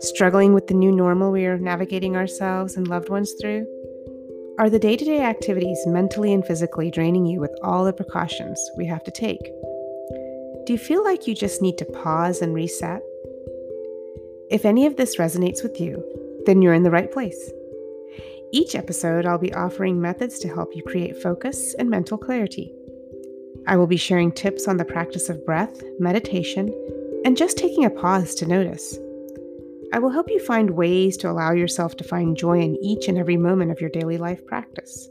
Struggling with the new normal we are navigating ourselves and loved ones through? Are the day to day activities mentally and physically draining you with all the precautions we have to take? Do you feel like you just need to pause and reset? If any of this resonates with you, then you're in the right place. Each episode, I'll be offering methods to help you create focus and mental clarity. I will be sharing tips on the practice of breath, meditation, and just taking a pause to notice. I will help you find ways to allow yourself to find joy in each and every moment of your daily life practice.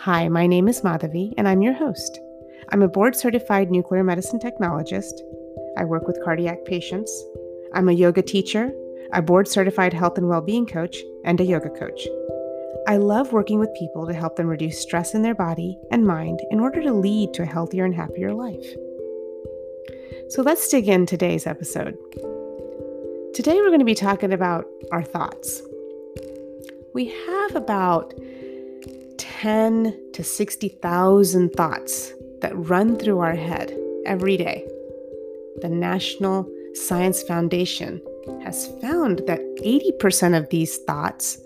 Hi, my name is Madhavi, and I'm your host. I'm a board certified nuclear medicine technologist. I work with cardiac patients. I'm a yoga teacher, a board certified health and well being coach, and a yoga coach. I love working with people to help them reduce stress in their body and mind in order to lead to a healthier and happier life. So let's dig in today's episode. Today, we're going to be talking about our thoughts. We have about 10 to 60,000 thoughts that run through our head every day. The National Science Foundation has found that 80% of these thoughts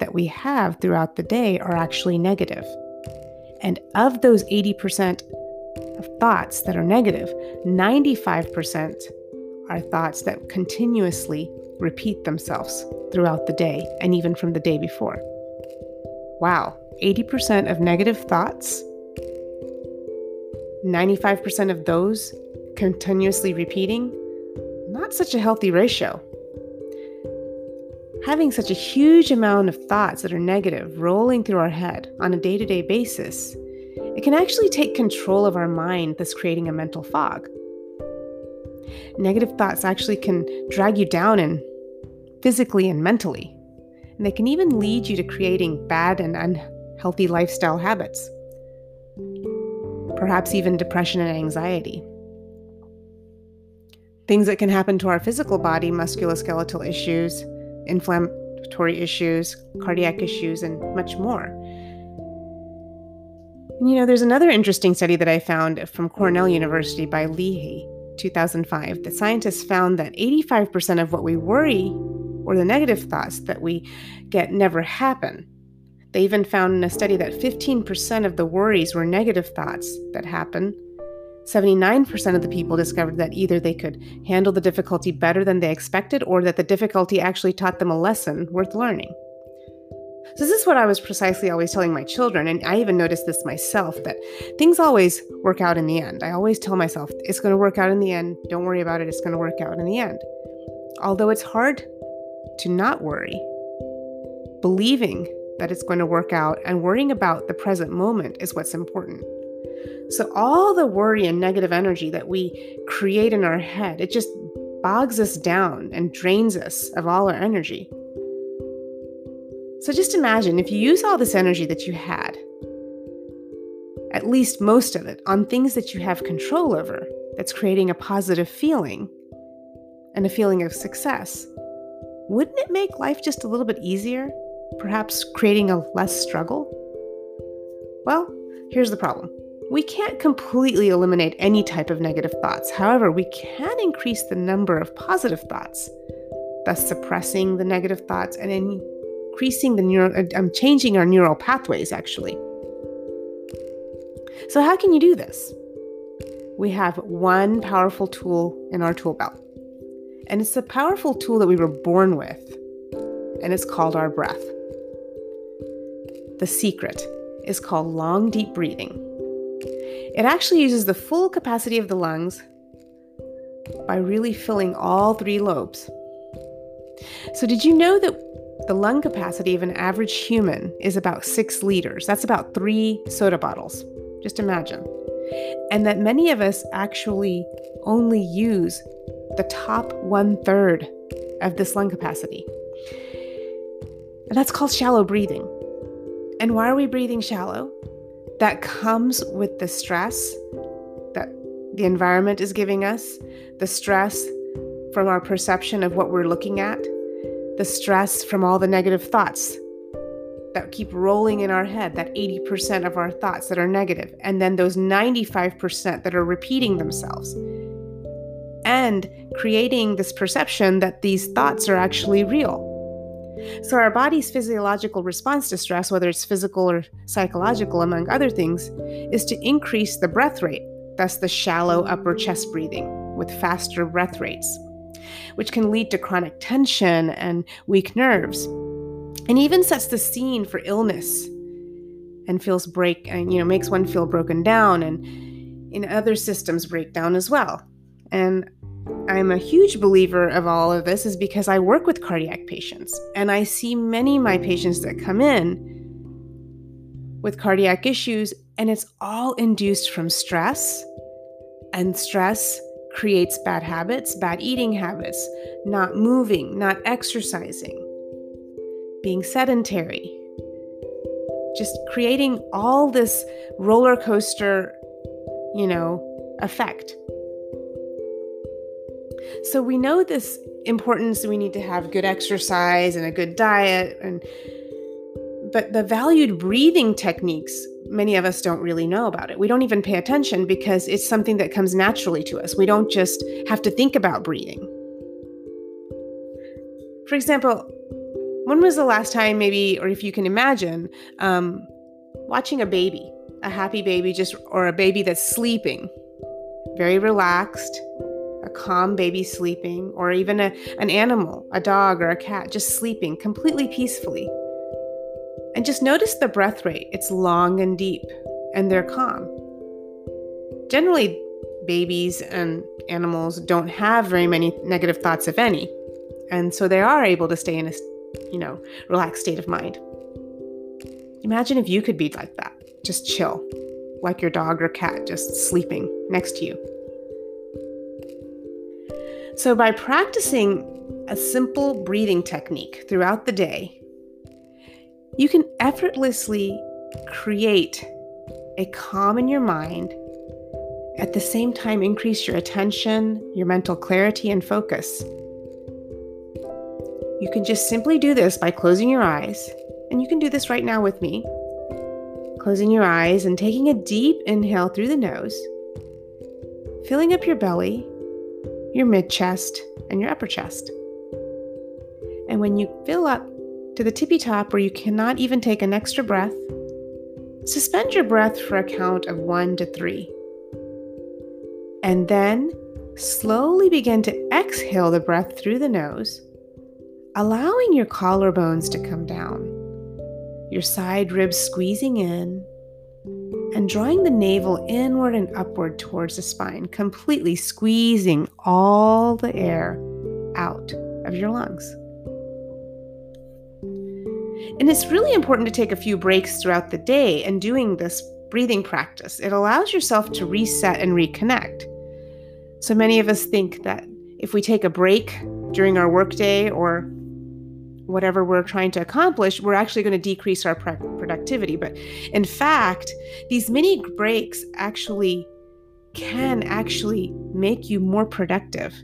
that we have throughout the day are actually negative. And of those 80% of thoughts that are negative, 95% are thoughts that continuously repeat themselves throughout the day and even from the day before. Wow, 80% of negative thoughts, 95% of those continuously repeating, not such a healthy ratio. Having such a huge amount of thoughts that are negative rolling through our head on a day to day basis, it can actually take control of our mind, thus creating a mental fog. Negative thoughts actually can drag you down and physically and mentally. And they can even lead you to creating bad and unhealthy lifestyle habits, perhaps even depression and anxiety. Things that can happen to our physical body, musculoskeletal issues, inflammatory issues, cardiac issues, and much more. And, you know, there's another interesting study that I found from Cornell University by Leahy 2005, the scientists found that 85% of what we worry or the negative thoughts that we get never happen. They even found in a study that 15% of the worries were negative thoughts that happen. 79% of the people discovered that either they could handle the difficulty better than they expected or that the difficulty actually taught them a lesson worth learning. So, this is what I was precisely always telling my children. And I even noticed this myself that things always work out in the end. I always tell myself, it's going to work out in the end. Don't worry about it. It's going to work out in the end. Although it's hard to not worry, believing that it's going to work out and worrying about the present moment is what's important. So, all the worry and negative energy that we create in our head, it just bogs us down and drains us of all our energy. So just imagine if you use all this energy that you had, at least most of it, on things that you have control over, that's creating a positive feeling and a feeling of success, wouldn't it make life just a little bit easier? Perhaps creating a less struggle? Well, here's the problem. We can't completely eliminate any type of negative thoughts. However, we can increase the number of positive thoughts, thus suppressing the negative thoughts and increasing the neural, I'm uh, um, changing our neural pathways actually. So, how can you do this? We have one powerful tool in our tool belt, and it's a powerful tool that we were born with, and it's called our breath. The secret is called long, deep breathing. It actually uses the full capacity of the lungs by really filling all three lobes. So, did you know that the lung capacity of an average human is about six liters. That's about three soda bottles. Just imagine. And that many of us actually only use the top one third of this lung capacity. And that's called shallow breathing. And why are we breathing shallow? That comes with the stress that the environment is giving us, the stress from our perception of what we're looking at, the stress from all the negative thoughts that keep rolling in our head, that 80% of our thoughts that are negative, and then those 95% that are repeating themselves. And creating this perception that these thoughts are actually real. So, our body's physiological response to stress, whether it's physical or psychological, among other things, is to increase the breath rate, thus, the shallow upper chest breathing with faster breath rates, which can lead to chronic tension and weak nerves and even sets the scene for illness and feels break and you know makes one feel broken down and in other systems break down as well. And i'm a huge believer of all of this is because i work with cardiac patients and i see many of my patients that come in with cardiac issues and it's all induced from stress and stress creates bad habits bad eating habits not moving not exercising being sedentary, just creating all this roller coaster, you know, effect. So we know this importance we need to have good exercise and a good diet and but the valued breathing techniques many of us don't really know about it. We don't even pay attention because it's something that comes naturally to us. We don't just have to think about breathing. For example, when was the last time, maybe, or if you can imagine, um, watching a baby, a happy baby, just or a baby that's sleeping, very relaxed, a calm baby sleeping, or even a, an animal, a dog or a cat, just sleeping completely peacefully. And just notice the breath rate. It's long and deep, and they're calm. Generally, babies and animals don't have very many negative thoughts, if any. And so they are able to stay in a you know, relaxed state of mind. Imagine if you could be like that, just chill, like your dog or cat just sleeping next to you. So, by practicing a simple breathing technique throughout the day, you can effortlessly create a calm in your mind, at the same time, increase your attention, your mental clarity, and focus. You can just simply do this by closing your eyes, and you can do this right now with me. Closing your eyes and taking a deep inhale through the nose, filling up your belly, your mid chest, and your upper chest. And when you fill up to the tippy top where you cannot even take an extra breath, suspend your breath for a count of one to three. And then slowly begin to exhale the breath through the nose allowing your collarbones to come down, your side ribs squeezing in, and drawing the navel inward and upward towards the spine, completely squeezing all the air out of your lungs. And it's really important to take a few breaks throughout the day and doing this breathing practice. It allows yourself to reset and reconnect. So many of us think that if we take a break during our workday or whatever we're trying to accomplish, we're actually going to decrease our productivity. But in fact, these mini breaks actually can actually make you more productive,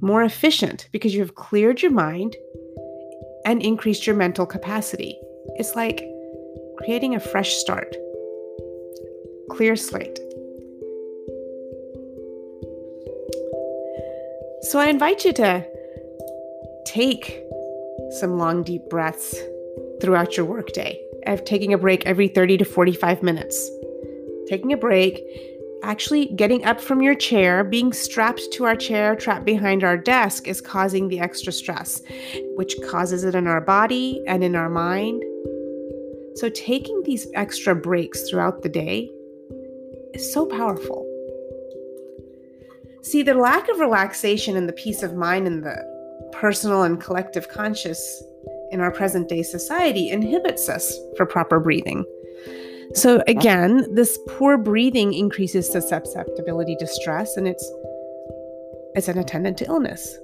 more efficient because you have cleared your mind and increased your mental capacity. It's like creating a fresh start, clear slate. So I invite you to take some long, deep breaths throughout your workday, of taking a break every 30 to 45 minutes. Taking a break, actually getting up from your chair, being strapped to our chair, trapped behind our desk, is causing the extra stress, which causes it in our body and in our mind. So, taking these extra breaks throughout the day is so powerful. See, the lack of relaxation and the peace of mind and the personal and collective conscious in our present day society inhibits us for proper breathing. So again, this poor breathing increases the susceptibility to stress and it's it's an attendant to illness.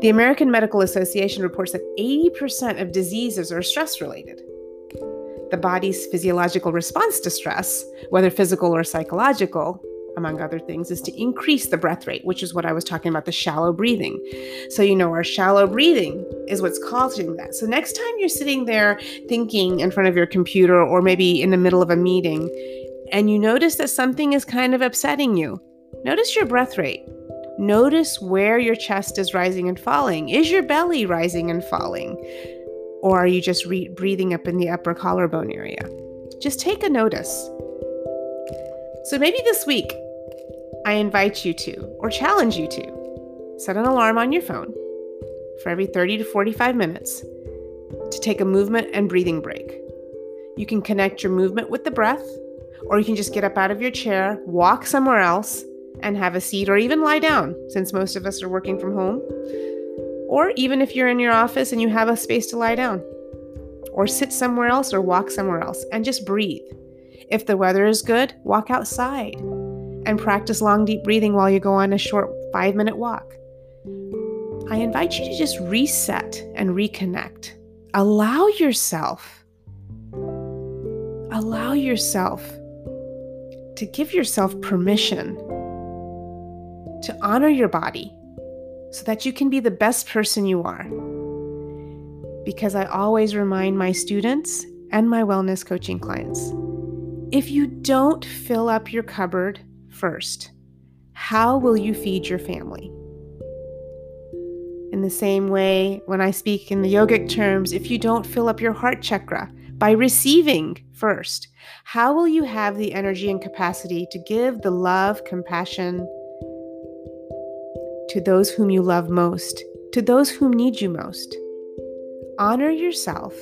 The American Medical Association reports that 80% of diseases are stress related. The body's physiological response to stress, whether physical or psychological, among other things, is to increase the breath rate, which is what I was talking about the shallow breathing. So, you know, our shallow breathing is what's causing that. So, next time you're sitting there thinking in front of your computer or maybe in the middle of a meeting and you notice that something is kind of upsetting you, notice your breath rate. Notice where your chest is rising and falling. Is your belly rising and falling? Or are you just re- breathing up in the upper collarbone area? Just take a notice. So maybe this week, I invite you to, or challenge you to, set an alarm on your phone for every 30 to 45 minutes to take a movement and breathing break. You can connect your movement with the breath, or you can just get up out of your chair, walk somewhere else, and have a seat, or even lie down, since most of us are working from home. Or even if you're in your office and you have a space to lie down, or sit somewhere else, or walk somewhere else, and just breathe. If the weather is good, walk outside and practice long, deep breathing while you go on a short five minute walk. I invite you to just reset and reconnect. Allow yourself, allow yourself to give yourself permission to honor your body so that you can be the best person you are. Because I always remind my students and my wellness coaching clients if you don't fill up your cupboard first, how will you feed your family? In the same way, when I speak in the yogic terms, if you don't fill up your heart chakra by receiving first, how will you have the energy and capacity to give the love, compassion, to those whom you love most, to those whom need you most. Honor yourself.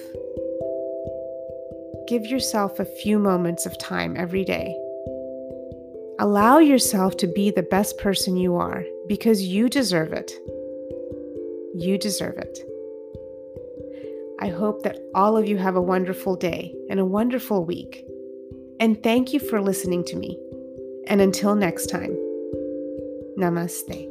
Give yourself a few moments of time every day. Allow yourself to be the best person you are because you deserve it. You deserve it. I hope that all of you have a wonderful day and a wonderful week. And thank you for listening to me. And until next time, namaste.